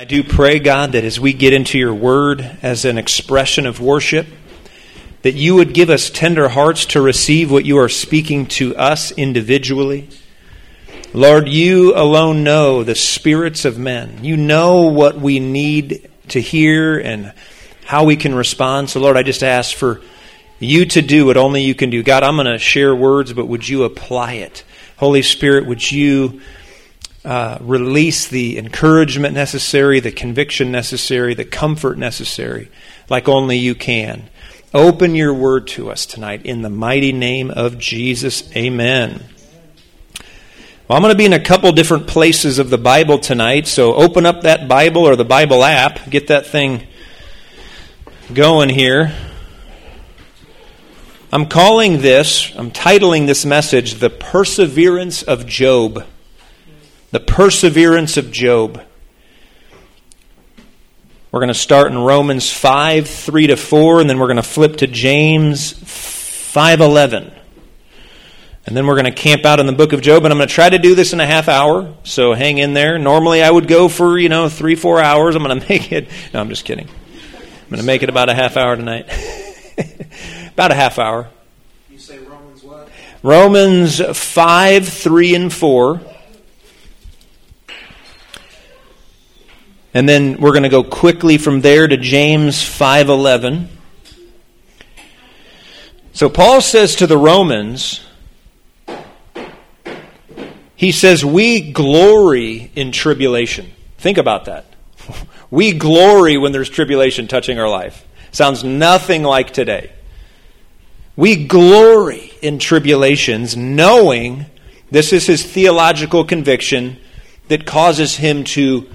I do pray, God, that as we get into your word as an expression of worship, that you would give us tender hearts to receive what you are speaking to us individually. Lord, you alone know the spirits of men. You know what we need to hear and how we can respond. So, Lord, I just ask for you to do what only you can do. God, I'm going to share words, but would you apply it? Holy Spirit, would you uh, release the encouragement necessary, the conviction necessary, the comfort necessary, like only you can. Open your word to us tonight in the mighty name of Jesus. Amen. Well, I'm going to be in a couple different places of the Bible tonight, so open up that Bible or the Bible app, get that thing going here. I'm calling this, I'm titling this message, The Perseverance of Job the perseverance of Job. We're going to start in Romans 5, 3 to 4, and then we're going to flip to James 5, 11. And then we're going to camp out in the book of Job, and I'm going to try to do this in a half hour, so hang in there. Normally I would go for, you know, three, four hours. I'm going to make it. No, I'm just kidding. I'm going to make it about a half hour tonight. about a half hour. You say Romans what? Romans 5, 3, and 4. And then we're going to go quickly from there to James 5:11. So Paul says to the Romans, he says, We glory in tribulation. Think about that. We glory when there's tribulation touching our life. Sounds nothing like today. We glory in tribulations, knowing this is his theological conviction that causes him to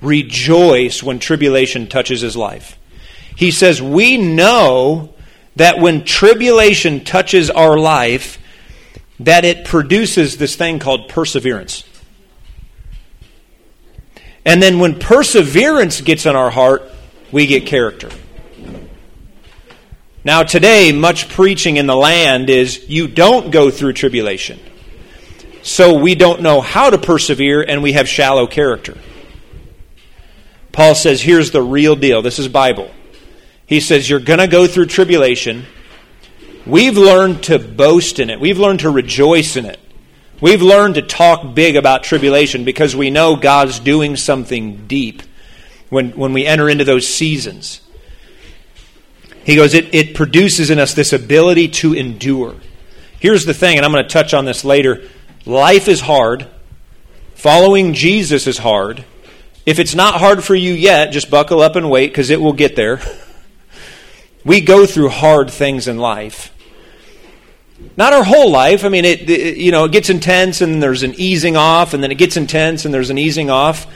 rejoice when tribulation touches his life. He says, We know that when tribulation touches our life, that it produces this thing called perseverance. And then when perseverance gets in our heart, we get character. Now, today, much preaching in the land is you don't go through tribulation. So we don't know how to persevere and we have shallow character. Paul says, here's the real deal. This is Bible. He says, you're going to go through tribulation. We've learned to boast in it, we've learned to rejoice in it. We've learned to talk big about tribulation because we know God's doing something deep when, when we enter into those seasons. He goes, it, it produces in us this ability to endure. Here's the thing, and I'm going to touch on this later life is hard, following Jesus is hard. If it's not hard for you yet, just buckle up and wait because it will get there. We go through hard things in life. Not our whole life. I mean, it, it, you know it gets intense and there's an easing off, and then it gets intense and there's an easing off.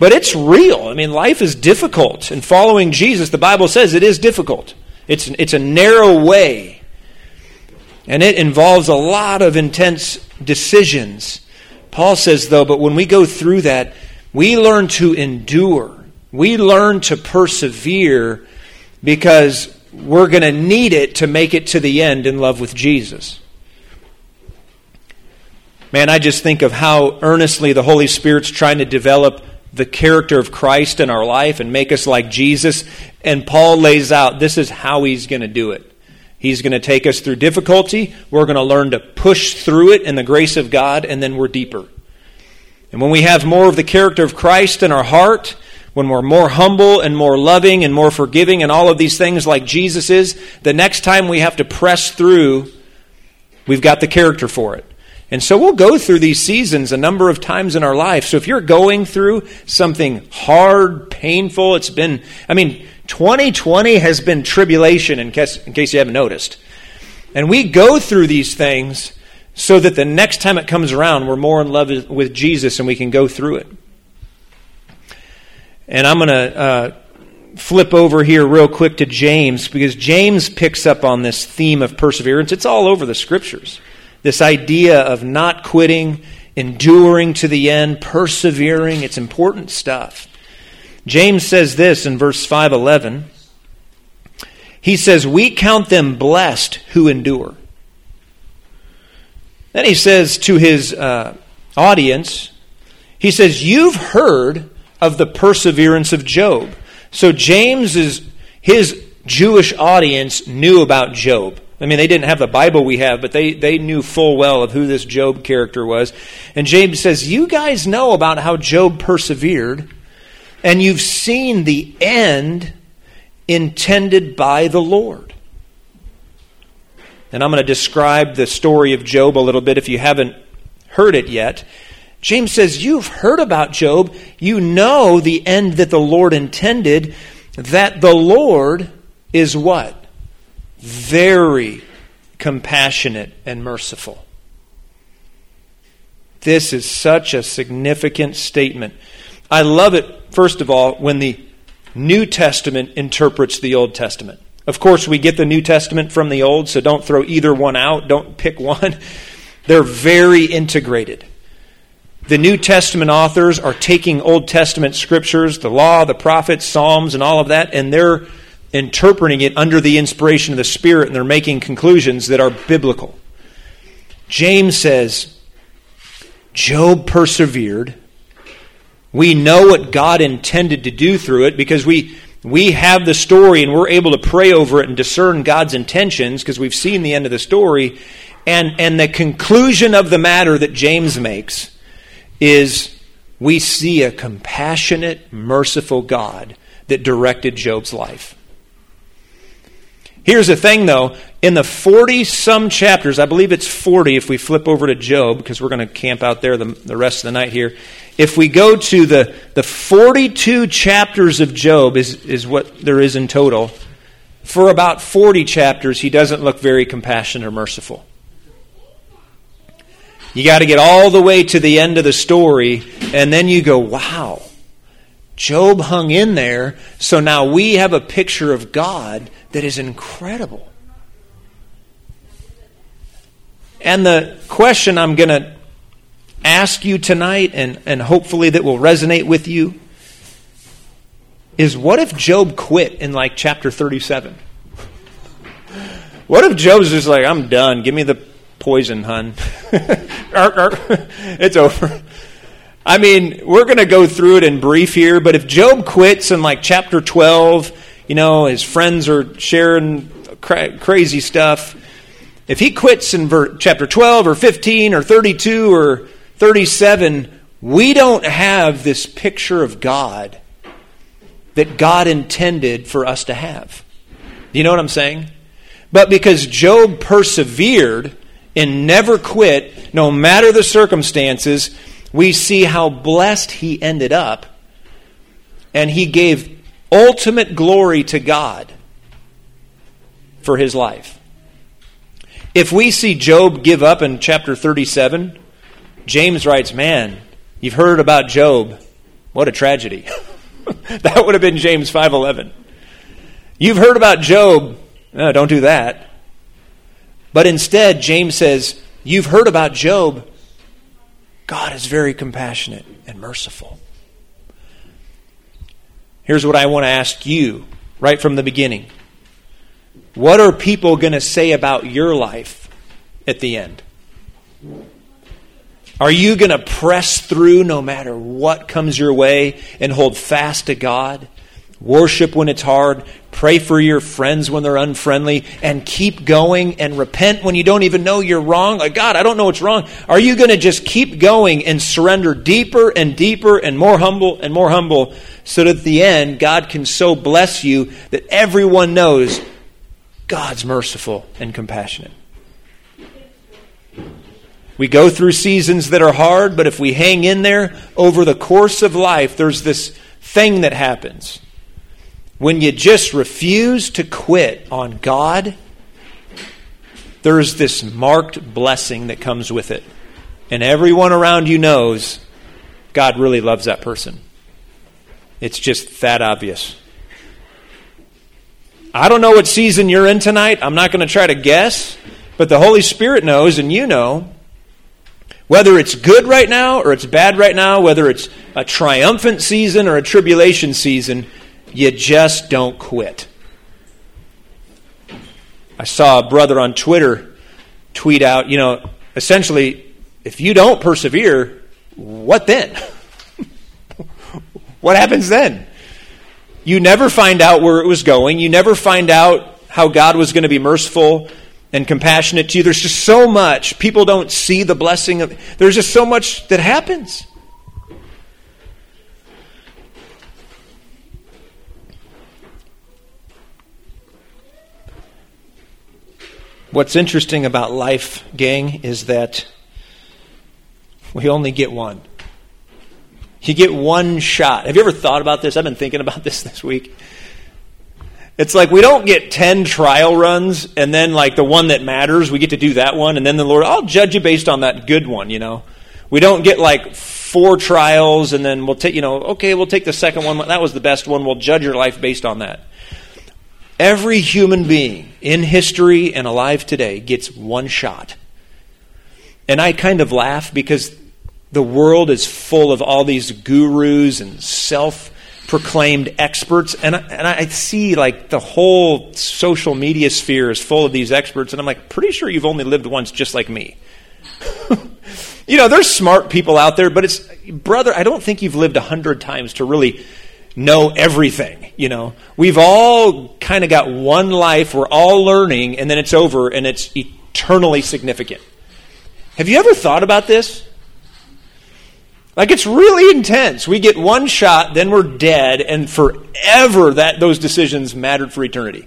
But it's real. I mean, life is difficult, and following Jesus, the Bible says it is difficult. It's it's a narrow way, and it involves a lot of intense decisions. Paul says, though, but when we go through that, we learn to endure. We learn to persevere because we're going to need it to make it to the end in love with Jesus. Man, I just think of how earnestly the Holy Spirit's trying to develop the character of Christ in our life and make us like Jesus. And Paul lays out this is how he's going to do it. He's going to take us through difficulty. We're going to learn to push through it in the grace of God, and then we're deeper. And when we have more of the character of Christ in our heart, when we're more humble and more loving and more forgiving and all of these things like Jesus is, the next time we have to press through, we've got the character for it. And so we'll go through these seasons a number of times in our life. So if you're going through something hard, painful, it's been, I mean, 2020 has been tribulation in case, in case you haven't noticed. And we go through these things so that the next time it comes around, we're more in love with Jesus and we can go through it. And I'm going to uh, flip over here real quick to James because James picks up on this theme of perseverance. It's all over the scriptures. This idea of not quitting, enduring to the end, persevering. It's important stuff. James says this in verse 511. He says, We count them blessed who endure. Then he says to his uh, audience, He says, You've heard of the perseverance of Job. So James is his Jewish audience knew about Job. I mean, they didn't have the Bible we have, but they, they knew full well of who this Job character was. And James says, You guys know about how Job persevered, and you've seen the end intended by the Lord. And I'm going to describe the story of Job a little bit if you haven't heard it yet. James says, You've heard about Job. You know the end that the Lord intended, that the Lord is what? Very compassionate and merciful. This is such a significant statement. I love it, first of all, when the New Testament interprets the Old Testament. Of course, we get the New Testament from the Old, so don't throw either one out. Don't pick one. They're very integrated. The New Testament authors are taking Old Testament scriptures, the law, the prophets, Psalms, and all of that, and they're interpreting it under the inspiration of the Spirit, and they're making conclusions that are biblical. James says, Job persevered. We know what God intended to do through it because we, we have the story and we're able to pray over it and discern God's intentions because we've seen the end of the story. And, and the conclusion of the matter that James makes is we see a compassionate, merciful God that directed Job's life. Here's the thing, though. In the 40 some chapters, I believe it's 40 if we flip over to Job, because we're going to camp out there the, the rest of the night here. If we go to the, the 42 chapters of Job, is, is what there is in total. For about 40 chapters, he doesn't look very compassionate or merciful. You got to get all the way to the end of the story, and then you go, wow, Job hung in there, so now we have a picture of God that is incredible. And the question I'm going to ask you tonight, and, and hopefully that will resonate with you, is what if Job quit in like chapter 37? What if Job's just like, I'm done, give me the poison, hun? it's over. I mean, we're going to go through it in brief here, but if Job quits in like chapter 12, you know, his friends are sharing cra- crazy stuff. If he quits in ver- chapter 12 or 15 or 32 or 37, we don't have this picture of God that God intended for us to have. Do you know what I'm saying? But because Job persevered and never quit, no matter the circumstances, we see how blessed he ended up. And he gave ultimate glory to God for his life. If we see Job give up in chapter 37, James writes, Man, you've heard about Job. What a tragedy. that would have been James 5:11. You've heard about Job. No, don't do that. But instead, James says, You've heard about Job. God is very compassionate and merciful. Here's what I want to ask you right from the beginning What are people going to say about your life at the end? Are you going to press through no matter what comes your way and hold fast to God? Worship when it's hard, pray for your friends when they're unfriendly, and keep going and repent when you don't even know you're wrong. Like, God, I don't know what's wrong. Are you going to just keep going and surrender deeper and deeper and more humble and more humble so that at the end, God can so bless you that everyone knows God's merciful and compassionate? We go through seasons that are hard, but if we hang in there over the course of life, there's this thing that happens. When you just refuse to quit on God, there's this marked blessing that comes with it. And everyone around you knows God really loves that person. It's just that obvious. I don't know what season you're in tonight. I'm not going to try to guess, but the Holy Spirit knows, and you know. Whether it's good right now or it's bad right now, whether it's a triumphant season or a tribulation season, you just don't quit. I saw a brother on Twitter tweet out, you know, essentially, if you don't persevere, what then? what happens then? You never find out where it was going. You never find out how God was going to be merciful and compassionate to you. There's just so much. People don't see the blessing of there's just so much that happens. What's interesting about life, gang, is that we only get one. You get one shot. Have you ever thought about this? I've been thinking about this this week. It's like we don't get 10 trial runs and then, like, the one that matters, we get to do that one, and then the Lord, I'll judge you based on that good one, you know? We don't get, like, four trials and then we'll take, you know, okay, we'll take the second one. That was the best one. We'll judge your life based on that. Every human being in history and alive today gets one shot. And I kind of laugh because the world is full of all these gurus and self proclaimed experts. And I, and I see like the whole social media sphere is full of these experts. And I'm like, pretty sure you've only lived once just like me. you know, there's smart people out there, but it's, brother, I don't think you've lived a hundred times to really know everything. You know, we've all kind of got one life, we're all learning, and then it's over and it's eternally significant. Have you ever thought about this? Like it's really intense. We get one shot, then we're dead, and forever that those decisions mattered for eternity.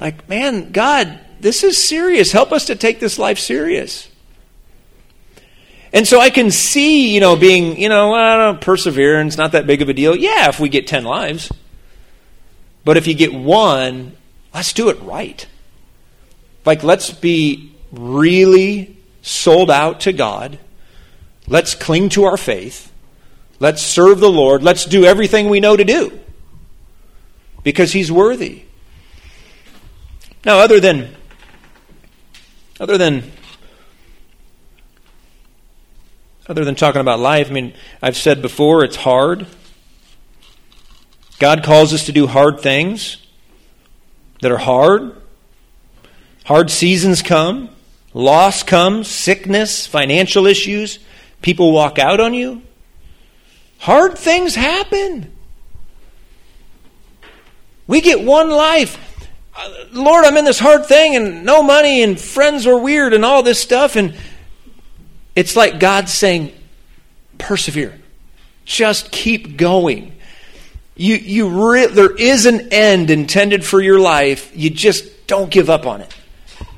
Like, man, God, this is serious. Help us to take this life serious. And so I can see, you know, being, you know, uh, perseverance, not that big of a deal. Yeah, if we get 10 lives. But if you get one, let's do it right. Like, let's be really sold out to God. Let's cling to our faith. Let's serve the Lord. Let's do everything we know to do because He's worthy. Now, other than other than other than talking about life, I mean, I've said before, it's hard. God calls us to do hard things that are hard. Hard seasons come, loss comes, sickness, financial issues, people walk out on you. Hard things happen. We get one life. Uh, Lord, I'm in this hard thing and no money and friends are weird and all this stuff and it's like God saying, persevere. Just keep going. You, you re- there is an end intended for your life. You just don't give up on it.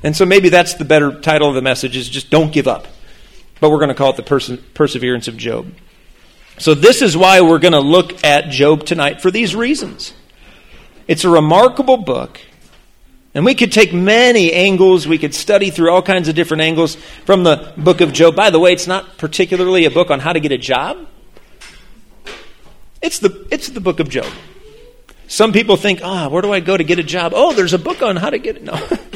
And so maybe that's the better title of the message is just don't give up. But we're going to call it the pers- perseverance of Job. So this is why we're going to look at Job tonight for these reasons. It's a remarkable book. And we could take many angles. We could study through all kinds of different angles from the book of Job. By the way, it's not particularly a book on how to get a job. It's the, it's the book of Job. Some people think, ah, oh, where do I go to get a job? Oh, there's a book on how to get it. No.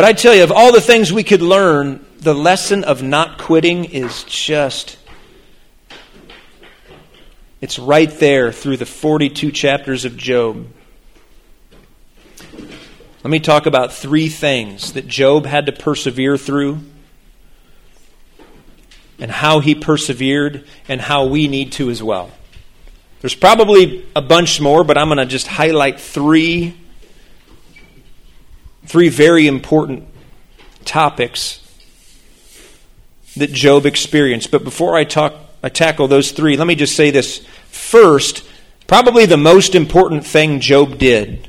but I tell you, of all the things we could learn, the lesson of not quitting is just it's right there through the 42 chapters of Job. Let me talk about three things that Job had to persevere through, and how he persevered, and how we need to as well. There's probably a bunch more, but I'm going to just highlight three, three very important topics that Job experienced. But before I talk, I tackle those three, let me just say this. First, probably the most important thing Job did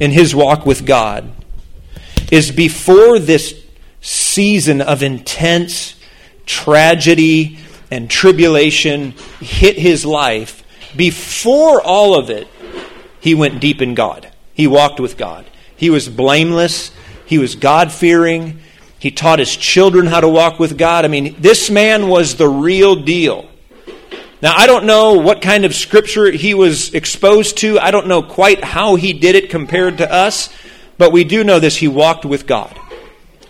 in his walk with God is before this season of intense tragedy and tribulation hit his life, before all of it, he went deep in God. He walked with God. He was blameless. He was God fearing. He taught his children how to walk with God. I mean, this man was the real deal. Now, I don't know what kind of scripture he was exposed to. I don't know quite how he did it compared to us, but we do know this he walked with God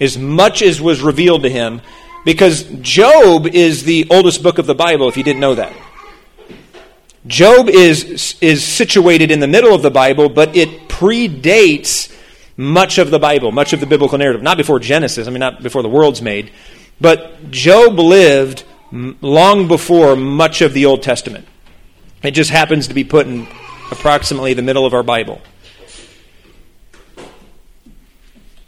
as much as was revealed to him because Job is the oldest book of the Bible, if you didn't know that. Job is, is situated in the middle of the Bible, but it predates much of the Bible, much of the biblical narrative. Not before Genesis, I mean, not before the world's made, but Job lived long before much of the Old Testament. It just happens to be put in approximately the middle of our Bible.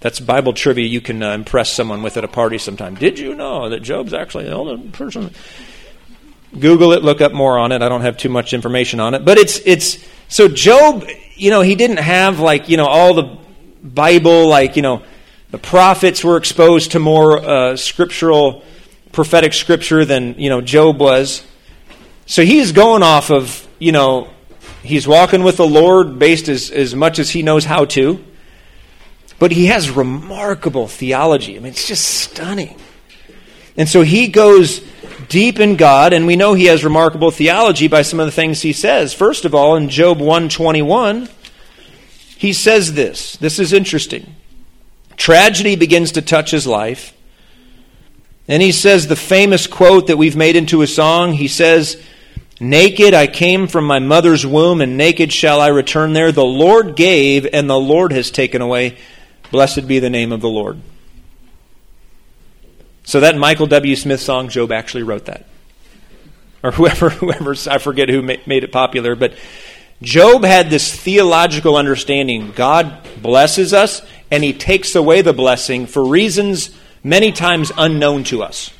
That's Bible trivia you can uh, impress someone with at a party sometime. Did you know that Job's actually the only person? Google it, look up more on it. I don't have too much information on it, but it's it's so Job. You know, he didn't have like you know all the Bible like you know the prophets were exposed to more uh, scriptural prophetic scripture than you know Job was. So he's going off of you know he's walking with the Lord based as as much as he knows how to. But he has remarkable theology. I mean, it's just stunning. And so he goes deep in God, and we know he has remarkable theology by some of the things he says. First of all, in Job 121, he says this. This is interesting. Tragedy begins to touch his life. And he says the famous quote that we've made into a song. He says, Naked I came from my mother's womb, and naked shall I return there. The Lord gave, and the Lord has taken away. Blessed be the name of the Lord. So that Michael W. Smith song, Job actually wrote that. Or whoever, whoever, I forget who made it popular, but Job had this theological understanding. God blesses us, and he takes away the blessing for reasons many times unknown to us.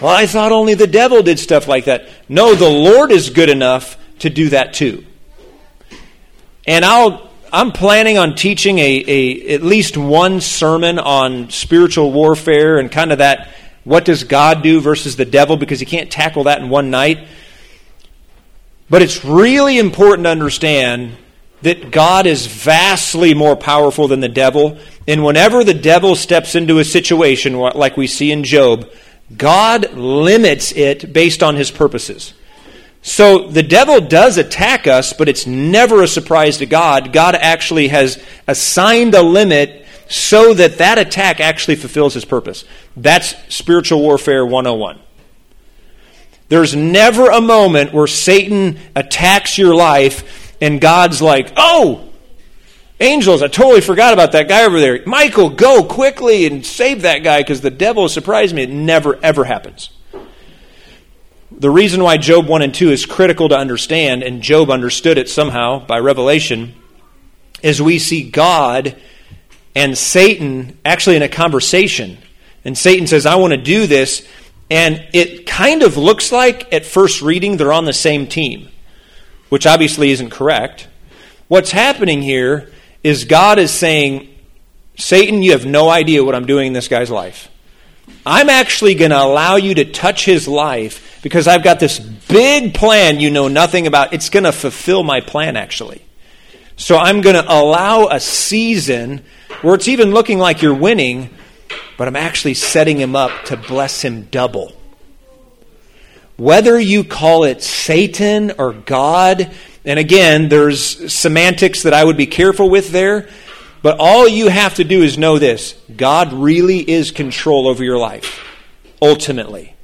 Well, I thought only the devil did stuff like that. No, the Lord is good enough to do that too. And I'll I'm planning on teaching a, a at least one sermon on spiritual warfare and kind of that what does God do versus the devil because you can't tackle that in one night. But it's really important to understand that God is vastly more powerful than the devil. And whenever the devil steps into a situation like we see in Job, God limits it based on his purposes. So the devil does attack us, but it's never a surprise to God. God actually has assigned a limit so that that attack actually fulfills his purpose. That's spiritual warfare 101. There's never a moment where Satan attacks your life and God's like, oh, angels, I totally forgot about that guy over there. Michael, go quickly and save that guy because the devil surprised me. It never, ever happens. The reason why Job 1 and 2 is critical to understand, and Job understood it somehow by revelation, is we see God and Satan actually in a conversation. And Satan says, I want to do this. And it kind of looks like, at first reading, they're on the same team, which obviously isn't correct. What's happening here is God is saying, Satan, you have no idea what I'm doing in this guy's life. I'm actually going to allow you to touch his life because I've got this big plan you know nothing about. It's going to fulfill my plan, actually. So I'm going to allow a season where it's even looking like you're winning, but I'm actually setting him up to bless him double. Whether you call it Satan or God, and again, there's semantics that I would be careful with there. But all you have to do is know this God really is control over your life, ultimately.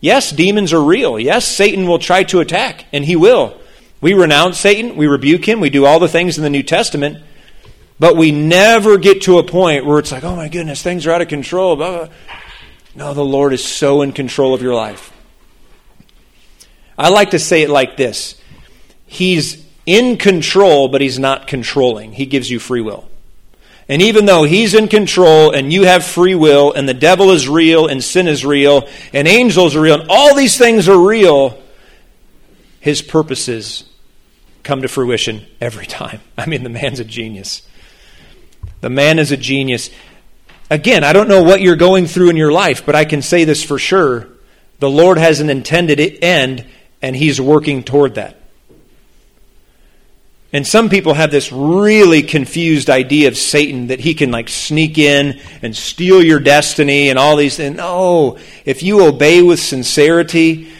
Yes, demons are real. Yes, Satan will try to attack, and he will. We renounce Satan, we rebuke him, we do all the things in the New Testament, but we never get to a point where it's like, oh my goodness, things are out of control. Blah, blah. No, the Lord is so in control of your life. I like to say it like this He's in control, but He's not controlling. He gives you free will. And even though he's in control and you have free will and the devil is real and sin is real and angels are real and all these things are real, his purposes come to fruition every time. I mean, the man's a genius. The man is a genius. Again, I don't know what you're going through in your life, but I can say this for sure. The Lord has an intended end, and He's working toward that. And some people have this really confused idea of Satan that he can like sneak in and steal your destiny and all these things. No, if you obey with sincerity,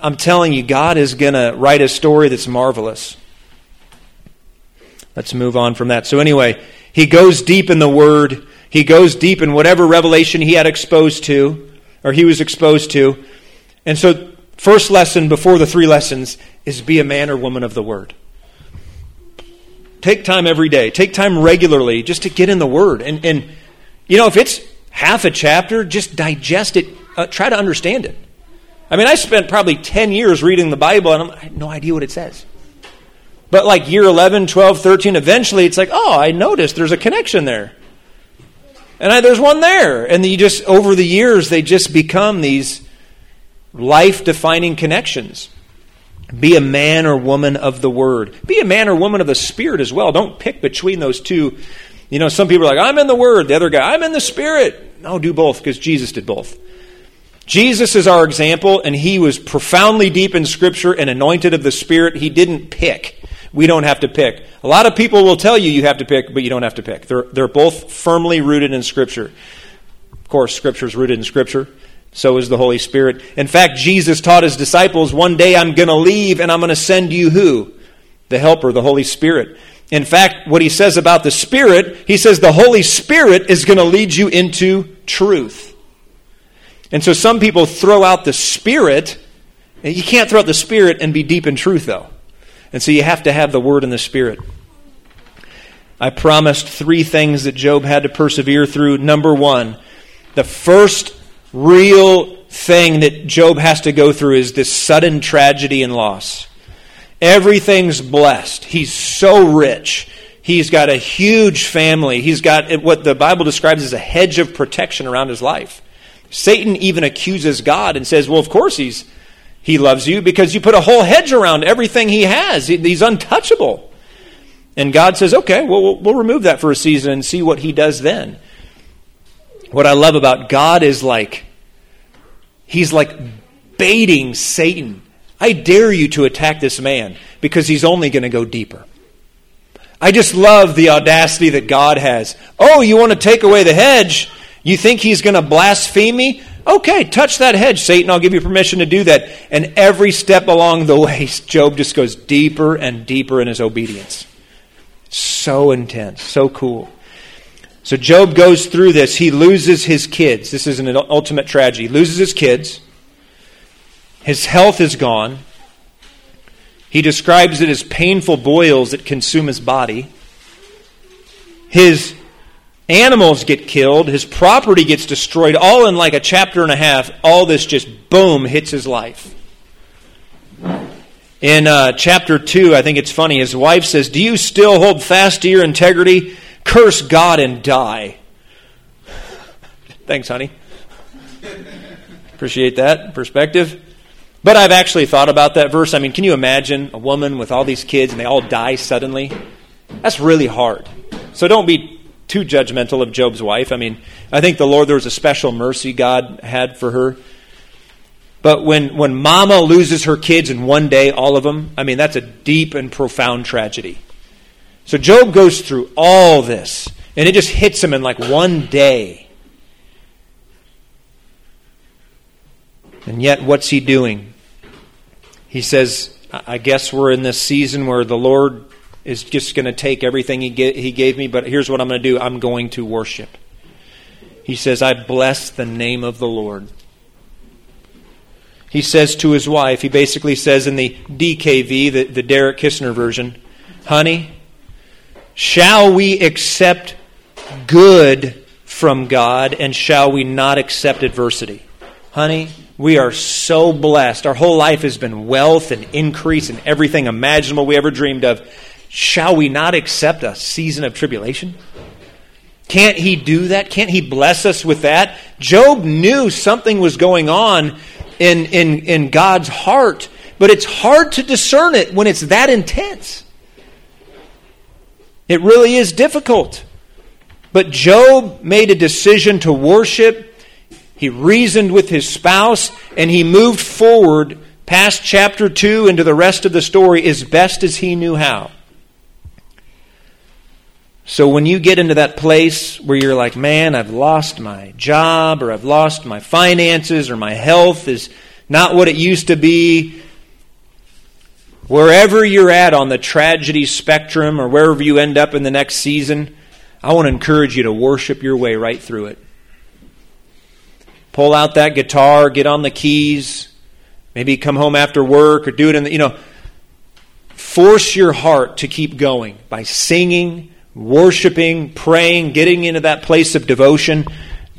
I'm telling you, God is going to write a story that's marvelous. Let's move on from that. So, anyway, he goes deep in the Word, he goes deep in whatever revelation he had exposed to, or he was exposed to. And so, first lesson before the three lessons is be a man or woman of the Word. Take time every day. Take time regularly just to get in the Word. And, and you know, if it's half a chapter, just digest it. Uh, try to understand it. I mean, I spent probably 10 years reading the Bible and I'm, I had no idea what it says. But like year 11, 12, 13, eventually it's like, oh, I noticed there's a connection there. And I, there's one there. And you just, over the years, they just become these life defining connections. Be a man or woman of the Word. Be a man or woman of the Spirit as well. Don't pick between those two. You know, some people are like, I'm in the Word. The other guy, I'm in the Spirit. No, do both because Jesus did both. Jesus is our example, and he was profoundly deep in Scripture and anointed of the Spirit. He didn't pick. We don't have to pick. A lot of people will tell you you have to pick, but you don't have to pick. They're, they're both firmly rooted in Scripture. Of course, Scripture is rooted in Scripture. So is the Holy Spirit. In fact, Jesus taught his disciples, one day I'm going to leave and I'm going to send you who? The Helper, the Holy Spirit. In fact, what he says about the Spirit, he says the Holy Spirit is going to lead you into truth. And so some people throw out the Spirit. You can't throw out the Spirit and be deep in truth, though. And so you have to have the Word and the Spirit. I promised three things that Job had to persevere through. Number one, the first real thing that Job has to go through is this sudden tragedy and loss. Everything's blessed. He's so rich. He's got a huge family. He's got what the Bible describes as a hedge of protection around his life. Satan even accuses God and says, Well, of course he's, he loves you because you put a whole hedge around everything he has. He's untouchable. And God says, Okay, well, we'll, remove that for a season and see what he does then. What I love about God is like, he's like baiting Satan. I dare you to attack this man because he's only going to go deeper. I just love the audacity that God has. Oh, you want to take away the hedge? You think he's going to blaspheme me? Okay, touch that hedge, Satan. I'll give you permission to do that. And every step along the way, Job just goes deeper and deeper in his obedience. So intense, so cool. So Job goes through this. He loses his kids. This is an ultimate tragedy. He loses his kids. His health is gone. He describes it as painful boils that consume his body. His animals get killed. His property gets destroyed, all in like a chapter and a half. All this just boom hits his life. In uh, chapter 2, I think it's funny, his wife says, Do you still hold fast to your integrity? curse God and die. Thanks, honey. Appreciate that perspective. But I've actually thought about that verse. I mean, can you imagine a woman with all these kids and they all die suddenly? That's really hard. So don't be too judgmental of Job's wife. I mean, I think the Lord, there was a special mercy God had for her. But when, when mama loses her kids in one day, all of them, I mean, that's a deep and profound tragedy. So Job goes through all this, and it just hits him in like one day. And yet, what's he doing? He says, I guess we're in this season where the Lord is just going to take everything he, he gave me, but here's what I'm going to do I'm going to worship. He says, I bless the name of the Lord. He says to his wife, he basically says in the DKV, the, the Derek Kistner version, Honey, Shall we accept good from God and shall we not accept adversity? Honey, we are so blessed. Our whole life has been wealth and increase and everything imaginable we ever dreamed of. Shall we not accept a season of tribulation? Can't he do that? Can't he bless us with that? Job knew something was going on in, in, in God's heart, but it's hard to discern it when it's that intense. It really is difficult. But Job made a decision to worship. He reasoned with his spouse, and he moved forward past chapter 2 into the rest of the story as best as he knew how. So when you get into that place where you're like, man, I've lost my job, or I've lost my finances, or my health is not what it used to be, Wherever you're at on the tragedy spectrum or wherever you end up in the next season, I want to encourage you to worship your way right through it. Pull out that guitar, get on the keys, maybe come home after work or do it in the, you know, force your heart to keep going by singing, worshiping, praying, getting into that place of devotion.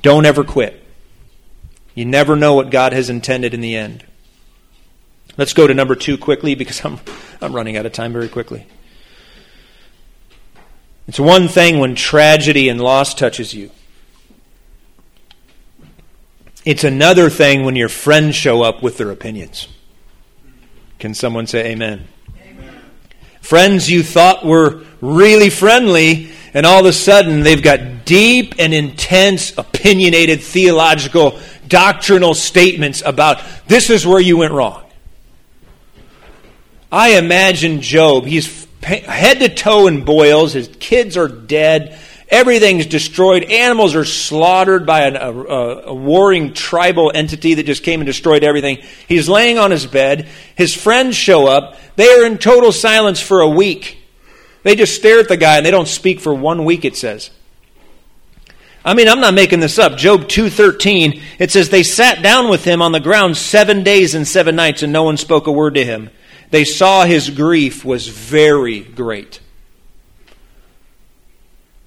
Don't ever quit. You never know what God has intended in the end. Let's go to number two quickly because I'm, I'm running out of time very quickly. It's one thing when tragedy and loss touches you. It's another thing when your friends show up with their opinions. Can someone say amen? amen? Friends you thought were really friendly, and all of a sudden they've got deep and intense, opinionated, theological, doctrinal statements about this is where you went wrong. I imagine Job, he's head to toe in boils, his kids are dead. Everything's destroyed. Animals are slaughtered by an, a, a, warring tribal entity that just came and destroyed everything. He's laying on his bed. His friends show up. They are in total silence for a week. They just stare at the guy and they don't speak for one week, it says. I mean, I'm not making this up. Job 2:13, it says they sat down with him on the ground 7 days and 7 nights and no one spoke a word to him. They saw his grief was very great.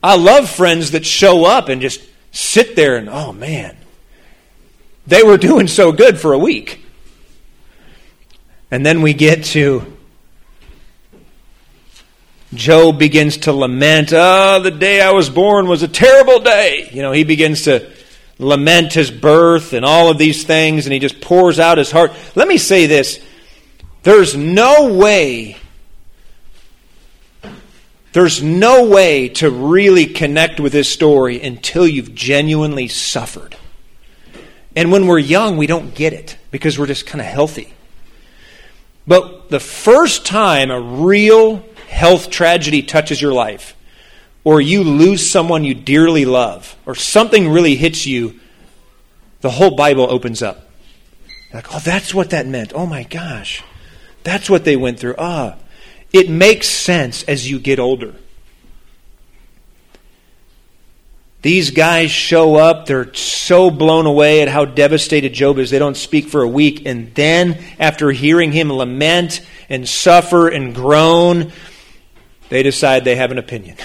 I love friends that show up and just sit there and, oh man, they were doing so good for a week. And then we get to Job begins to lament, oh, the day I was born was a terrible day. You know, he begins to lament his birth and all of these things, and he just pours out his heart. Let me say this there's no way there's no way to really connect with this story until you've genuinely suffered. And when we're young, we don't get it because we're just kind of healthy. But the first time a real health tragedy touches your life, or you lose someone you dearly love, or something really hits you, the whole Bible opens up. like, oh, that's what that meant. Oh my gosh. That's what they went through. Ah, it makes sense as you get older. These guys show up, they're so blown away at how devastated Job is, they don't speak for a week. And then, after hearing him lament and suffer and groan, they decide they have an opinion.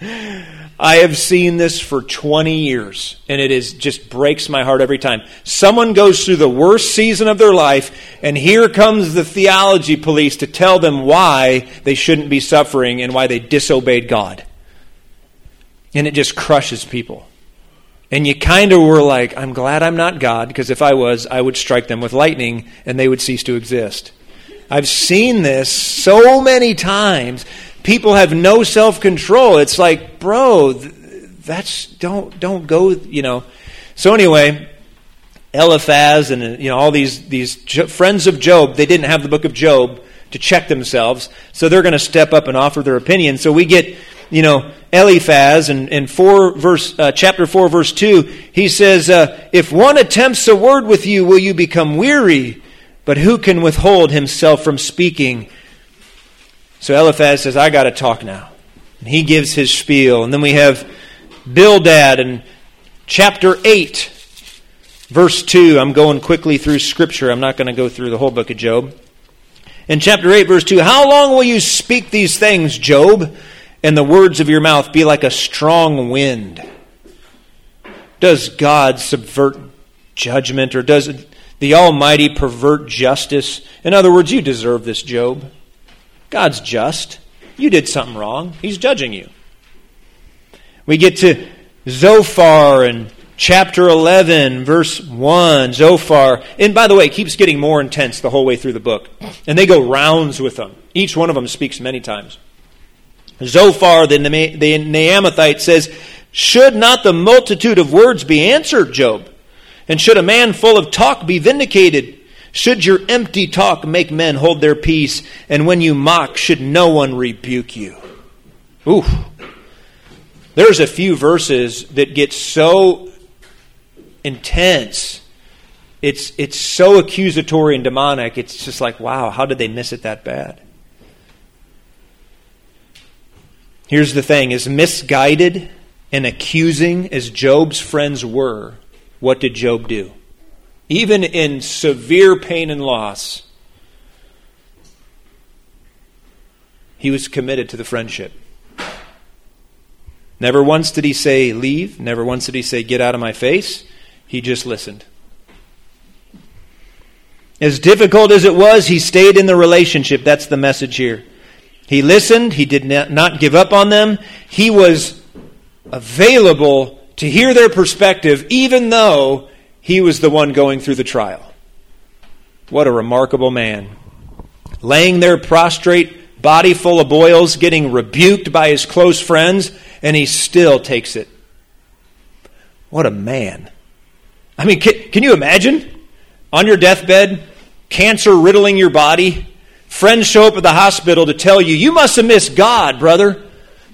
I have seen this for 20 years, and it is just breaks my heart every time. Someone goes through the worst season of their life, and here comes the theology police to tell them why they shouldn't be suffering and why they disobeyed God. And it just crushes people. And you kind of were like, I'm glad I'm not God, because if I was, I would strike them with lightning and they would cease to exist. I've seen this so many times people have no self control. It's like, bro, that's don't don't go. You know. So anyway, Eliphaz and you know all these these friends of Job, they didn't have the book of Job to check themselves, so they're going to step up and offer their opinion. So we get you know Eliphaz and in four verse uh, chapter four verse two. He says, uh, "If one attempts a word with you, will you become weary? But who can withhold himself from speaking?" So Eliphaz says, I got to talk now. And he gives his spiel. And then we have Bildad in chapter 8, verse 2. I'm going quickly through Scripture. I'm not going to go through the whole book of Job. In chapter 8, verse 2, How long will you speak these things, Job, and the words of your mouth be like a strong wind? Does God subvert judgment, or does the Almighty pervert justice? In other words, you deserve this, Job. God's just. You did something wrong. He's judging you. We get to Zophar and chapter 11, verse 1. Zophar. And by the way, it keeps getting more intense the whole way through the book. And they go rounds with them. Each one of them speaks many times. Zophar, the, the Naamathite, says, Should not the multitude of words be answered, Job? And should a man full of talk be vindicated? Should your empty talk make men hold their peace, and when you mock, should no one rebuke you? Ooh. There's a few verses that get so intense. It's, it's so accusatory and demonic. It's just like, wow, how did they miss it that bad? Here's the thing as misguided and accusing as Job's friends were, what did Job do? Even in severe pain and loss, he was committed to the friendship. Never once did he say, Leave. Never once did he say, Get out of my face. He just listened. As difficult as it was, he stayed in the relationship. That's the message here. He listened. He did not give up on them. He was available to hear their perspective, even though he was the one going through the trial. What a remarkable man. Laying there prostrate, body full of boils, getting rebuked by his close friends, and he still takes it. What a man. I mean, can, can you imagine? On your deathbed, cancer riddling your body, friends show up at the hospital to tell you, you must have missed God, brother,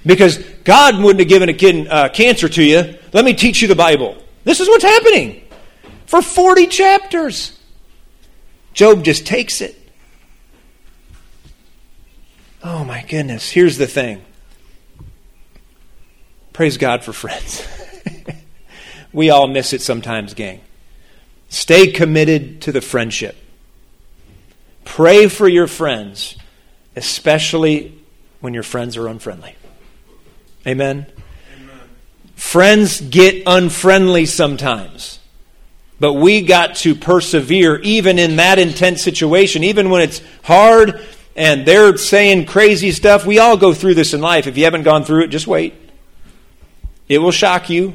because God wouldn't have given a kid uh, cancer to you. Let me teach you the Bible. This is what's happening for 40 chapters. Job just takes it. Oh my goodness. Here's the thing. Praise God for friends. we all miss it sometimes, gang. Stay committed to the friendship. Pray for your friends, especially when your friends are unfriendly. Amen? Amen. Friends get unfriendly sometimes. But we got to persevere even in that intense situation, even when it's hard and they're saying crazy stuff. We all go through this in life. If you haven't gone through it, just wait. It will shock you.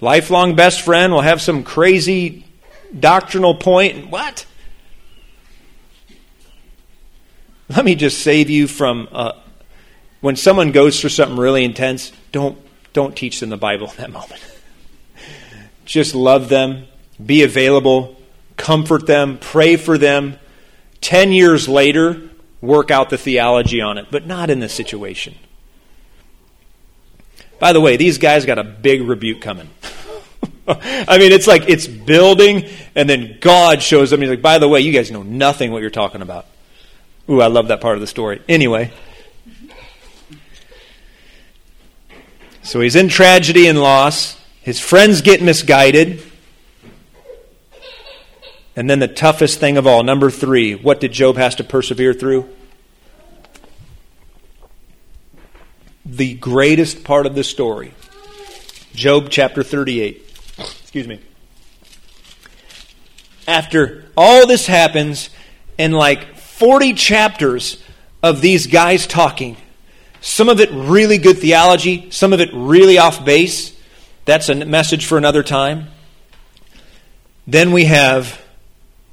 Lifelong best friend will have some crazy doctrinal point. What? Let me just save you from uh, when someone goes through something really intense. Don't don't teach them the Bible in that moment. just love them, be available, comfort them, pray for them. Ten years later, work out the theology on it, but not in this situation. By the way, these guys got a big rebuke coming. I mean, it's like it's building, and then God shows up he's like, by the way, you guys know nothing what you're talking about. Ooh, I love that part of the story. Anyway. So he's in tragedy and loss. His friends get misguided. And then the toughest thing of all, number three, what did Job has to persevere through? The greatest part of the story. Job chapter 38. Excuse me. After all this happens, and like 40 chapters of these guys talking, some of it really good theology, some of it really off base. That's a message for another time. Then we have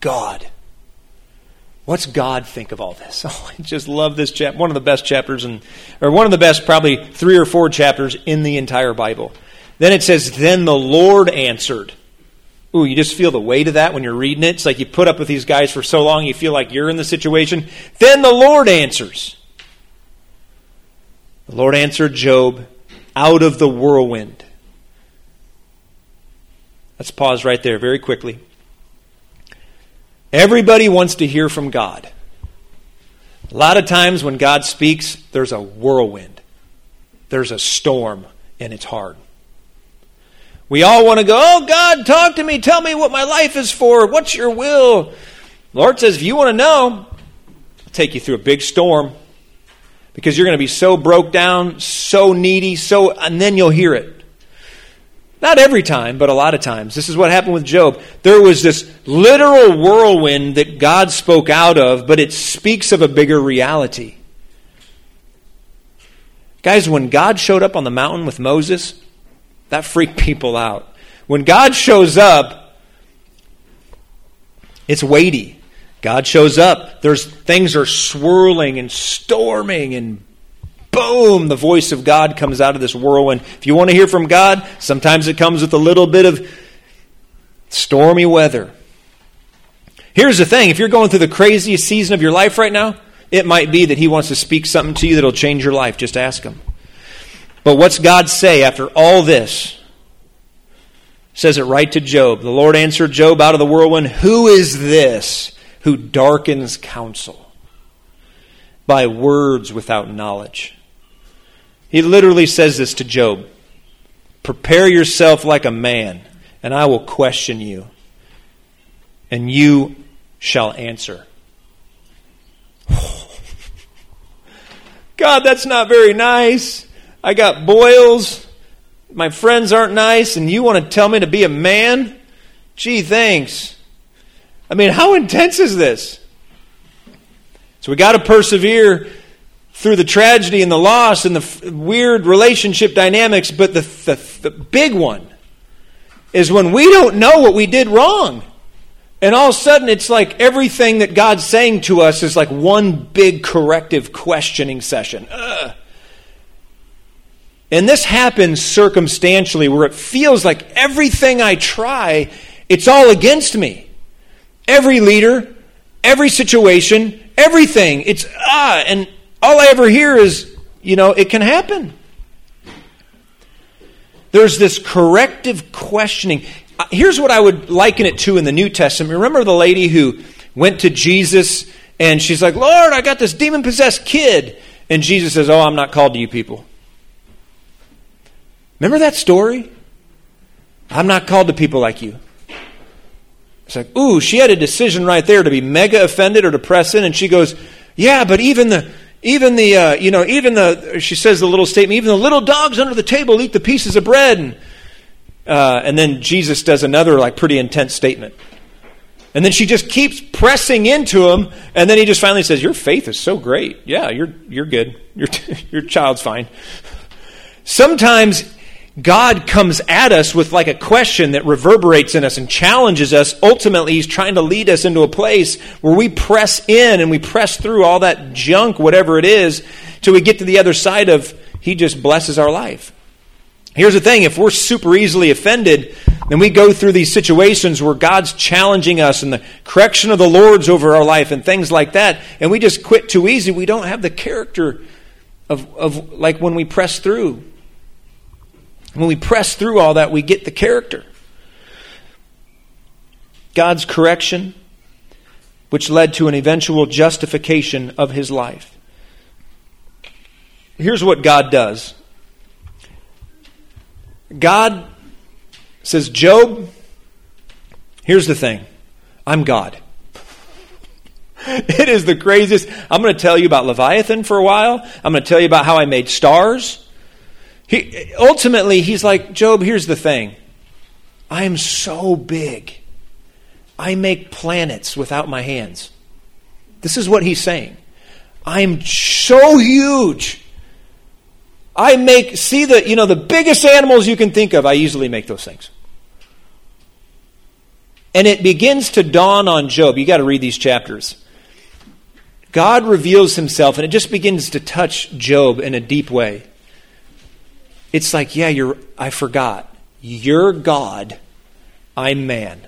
God. What's God think of all this? Oh, I just love this chapter. One of the best chapters, in, or one of the best, probably three or four chapters in the entire Bible. Then it says, Then the Lord answered. Ooh, you just feel the weight of that when you're reading it. It's like you put up with these guys for so long, you feel like you're in the situation. Then the Lord answers. The Lord answered Job out of the whirlwind. Let's pause right there very quickly. Everybody wants to hear from God. A lot of times when God speaks, there's a whirlwind, there's a storm, and it's hard. We all want to go, Oh, God, talk to me. Tell me what my life is for. What's your will? Lord says, If you want to know, I'll take you through a big storm because you're going to be so broke down, so needy, so, and then you'll hear it. Not every time, but a lot of times. This is what happened with Job. There was this literal whirlwind that God spoke out of, but it speaks of a bigger reality. Guys, when God showed up on the mountain with Moses, that freaked people out. When God shows up, it's weighty. God shows up. There's things are swirling and storming and boom, the voice of God comes out of this whirlwind. If you want to hear from God, sometimes it comes with a little bit of stormy weather. Here's the thing if you're going through the craziest season of your life right now, it might be that He wants to speak something to you that'll change your life. Just ask Him. But what's God say after all this? Says it right to Job. The Lord answered Job out of the whirlwind Who is this who darkens counsel by words without knowledge? He literally says this to Job Prepare yourself like a man, and I will question you, and you shall answer. God, that's not very nice. I got boils. My friends aren't nice, and you want to tell me to be a man? Gee, thanks. I mean, how intense is this? So we got to persevere through the tragedy and the loss and the f- weird relationship dynamics, but the, the, the big one is when we don't know what we did wrong. And all of a sudden, it's like everything that God's saying to us is like one big corrective questioning session. Ugh. And this happens circumstantially where it feels like everything I try, it's all against me. Every leader, every situation, everything. It's ah, and all I ever hear is, you know, it can happen. There's this corrective questioning. Uh, here's what I would liken it to in the New Testament. Remember the lady who went to Jesus and she's like, Lord, I got this demon possessed kid. And Jesus says, Oh, I'm not called to you people. Remember that story? I'm not called to people like you. It's like, ooh, she had a decision right there to be mega offended or to press in, and she goes, yeah, but even the even the uh, you know even the she says the little statement even the little dogs under the table eat the pieces of bread. And uh, and then jesus does another like pretty intense statement. And then she just keeps pressing into him and then he just finally says your faith is so great. Yeah you're you're good. Your your child's fine. Sometimes God comes at us with like a question that reverberates in us and challenges us. Ultimately, He's trying to lead us into a place where we press in and we press through all that junk, whatever it is, till we get to the other side of He just blesses our life. Here's the thing if we're super easily offended, then we go through these situations where God's challenging us and the correction of the Lord's over our life and things like that, and we just quit too easy, we don't have the character of, of like when we press through. When we press through all that, we get the character. God's correction, which led to an eventual justification of his life. Here's what God does God says, Job, here's the thing I'm God. It is the craziest. I'm going to tell you about Leviathan for a while. I'm going to tell you about how I made stars. He, ultimately, he's like, Job, here's the thing. I am so big. I make planets without my hands. This is what he's saying. I am so huge. I make, see the, you know, the biggest animals you can think of, I easily make those things. And it begins to dawn on Job. You got to read these chapters. God reveals himself, and it just begins to touch Job in a deep way it's like, yeah, you're I forgot. You're God. I'm man.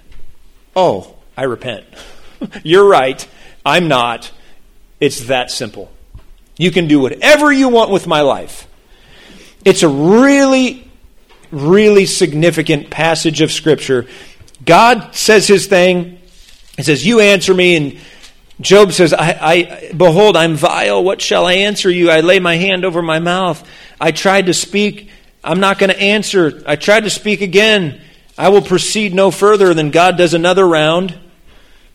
Oh, I repent. you're right. I'm not. It's that simple. You can do whatever you want with my life. It's a really, really significant passage of Scripture. God says his thing. He says, You answer me. And Job says, I, I, Behold, I'm vile. What shall I answer you? I lay my hand over my mouth. I tried to speak. I'm not going to answer. I tried to speak again. I will proceed no further. Then God does another round.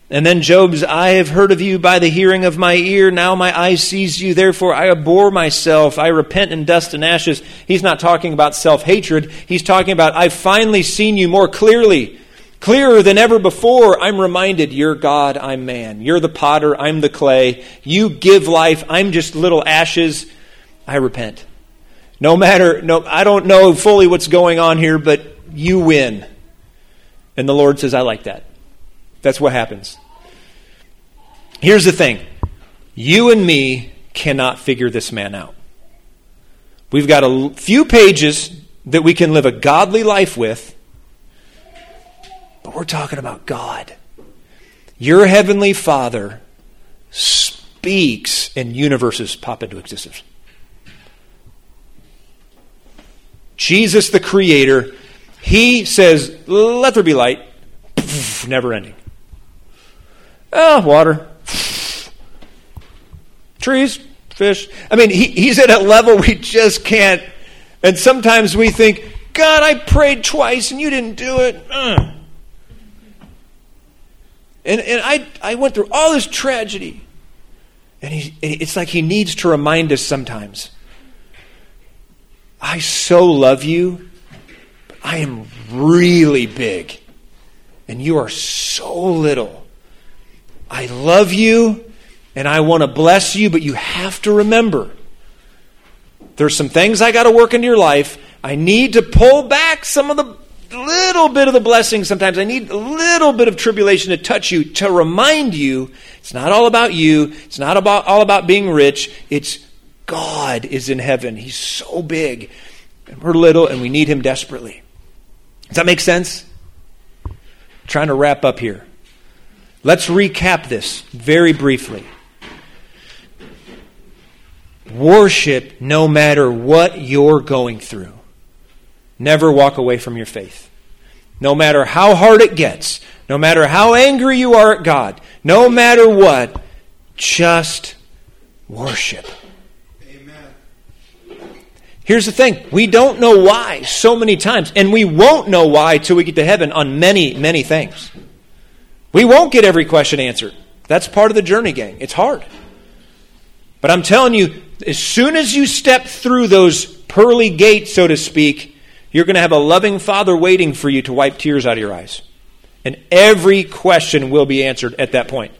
And then Job's, I have heard of you by the hearing of my ear. Now my eye sees you. Therefore I abhor myself. I repent in dust and ashes. He's not talking about self hatred. He's talking about, I've finally seen you more clearly. Clearer than ever before, I'm reminded, you're God, I'm man. You're the potter, I'm the clay. You give life, I'm just little ashes. I repent. No matter, no, I don't know fully what's going on here, but you win. And the Lord says, I like that. That's what happens. Here's the thing you and me cannot figure this man out. We've got a few pages that we can live a godly life with, but we're talking about God. Your heavenly Father speaks and universes pop into existence. Jesus, the Creator, He says, Let there be light. never ending. Ah, water. Trees, fish. I mean, he, He's at a level we just can't. And sometimes we think, God, I prayed twice and you didn't do it. Uh. And, and I, I went through all this tragedy. And he, it's like he needs to remind us sometimes I so love you, but I am really big, and you are so little. I love you and I want to bless you, but you have to remember there's some things I got to work into your life. I need to pull back some of the little bit of the blessing sometimes. I need a little bit of tribulation to touch you to remind you it's not all about you. It's not about all about being rich. It's God is in heaven. He's so big. And we're little and we need him desperately. Does that make sense? I'm trying to wrap up here. Let's recap this very briefly. Worship no matter what you're going through. Never walk away from your faith. No matter how hard it gets, no matter how angry you are at God, no matter what, just worship. Here's the thing we don't know why so many times, and we won't know why till we get to heaven on many, many things. We won't get every question answered. That's part of the journey, gang. It's hard. But I'm telling you, as soon as you step through those pearly gates, so to speak, you're going to have a loving Father waiting for you to wipe tears out of your eyes. And every question will be answered at that point.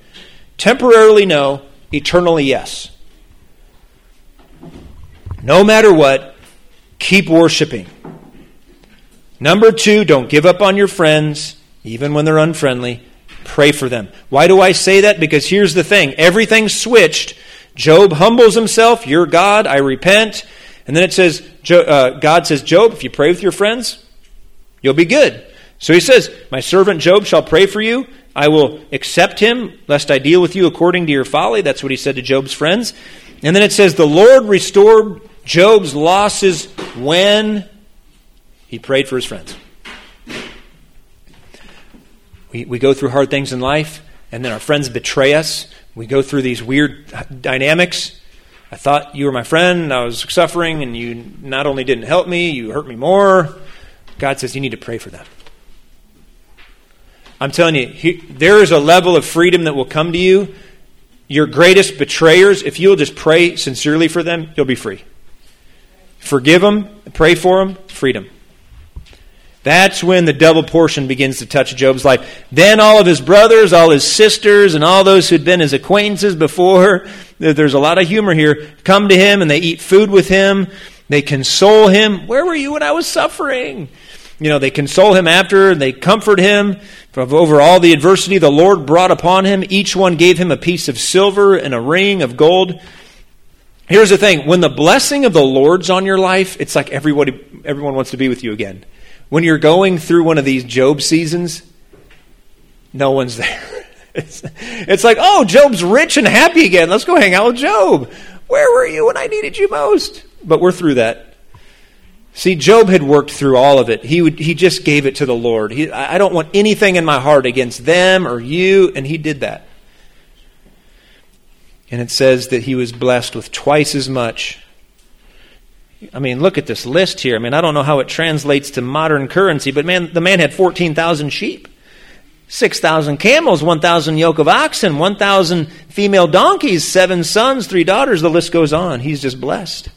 Temporarily, no. Eternally, yes. No matter what, keep worshiping. Number two, don't give up on your friends, even when they're unfriendly. Pray for them. Why do I say that? Because here's the thing everything switched Job humbles himself. You're God. I repent. And then it says, uh, God says, Job, if you pray with your friends, you'll be good. So he says, My servant Job shall pray for you. I will accept him, lest I deal with you according to your folly. That's what he said to Job's friends. And then it says, The Lord restored Job's losses when he prayed for his friends. We, we go through hard things in life, and then our friends betray us. We go through these weird dynamics. I thought you were my friend, and I was suffering, and you not only didn't help me, you hurt me more. God says you need to pray for them. I'm telling you, he, there is a level of freedom that will come to you. Your greatest betrayers, if you'll just pray sincerely for them, you'll be free. Forgive them, pray for them, freedom. That's when the double portion begins to touch Job's life. Then all of his brothers, all his sisters, and all those who'd been his acquaintances before, there's a lot of humor here, come to him and they eat food with him. They console him. Where were you when I was suffering? You know, they console him after, and they comfort him over all the adversity the Lord brought upon him. Each one gave him a piece of silver and a ring of gold. Here's the thing when the blessing of the Lord's on your life, it's like everybody, everyone wants to be with you again. When you're going through one of these Job seasons, no one's there. It's, it's like, oh, Job's rich and happy again. Let's go hang out with Job. Where were you when I needed you most? But we're through that. See, Job had worked through all of it. He, would, he just gave it to the Lord. He, I don't want anything in my heart against them or you, and he did that. And it says that he was blessed with twice as much I mean, look at this list here. I mean, I don't know how it translates to modern currency, but man, the man had 14,000 sheep, 6,000 camels, 1,000 yoke of oxen, 1,000 female donkeys, seven sons, three daughters. The list goes on. He's just blessed.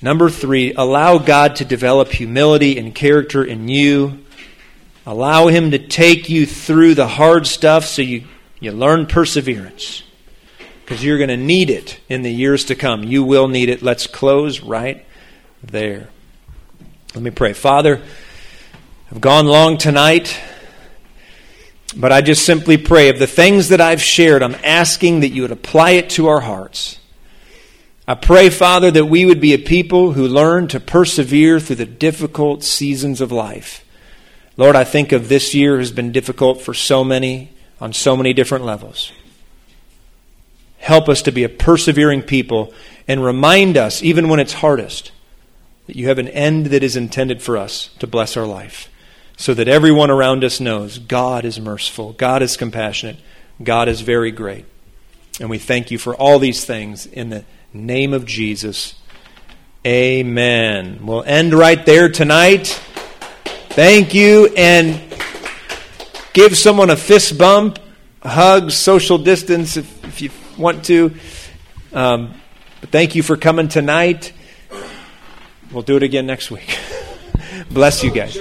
Number three, allow God to develop humility and character in you. Allow Him to take you through the hard stuff so you, you learn perseverance because you're going to need it in the years to come. You will need it. Let's close right there. Let me pray. Father, I've gone long tonight, but I just simply pray of the things that I've shared, I'm asking that you would apply it to our hearts. I pray, Father, that we would be a people who learn to persevere through the difficult seasons of life. Lord, I think of this year has been difficult for so many on so many different levels. Help us to be a persevering people and remind us, even when it's hardest, that you have an end that is intended for us to bless our life so that everyone around us knows God is merciful, God is compassionate, God is very great. And we thank you for all these things in the name of Jesus. Amen. We'll end right there tonight. Thank you, and give someone a fist bump, hug, social distance if, if you want to. Um, but thank you for coming tonight. We'll do it again next week. Bless you guys.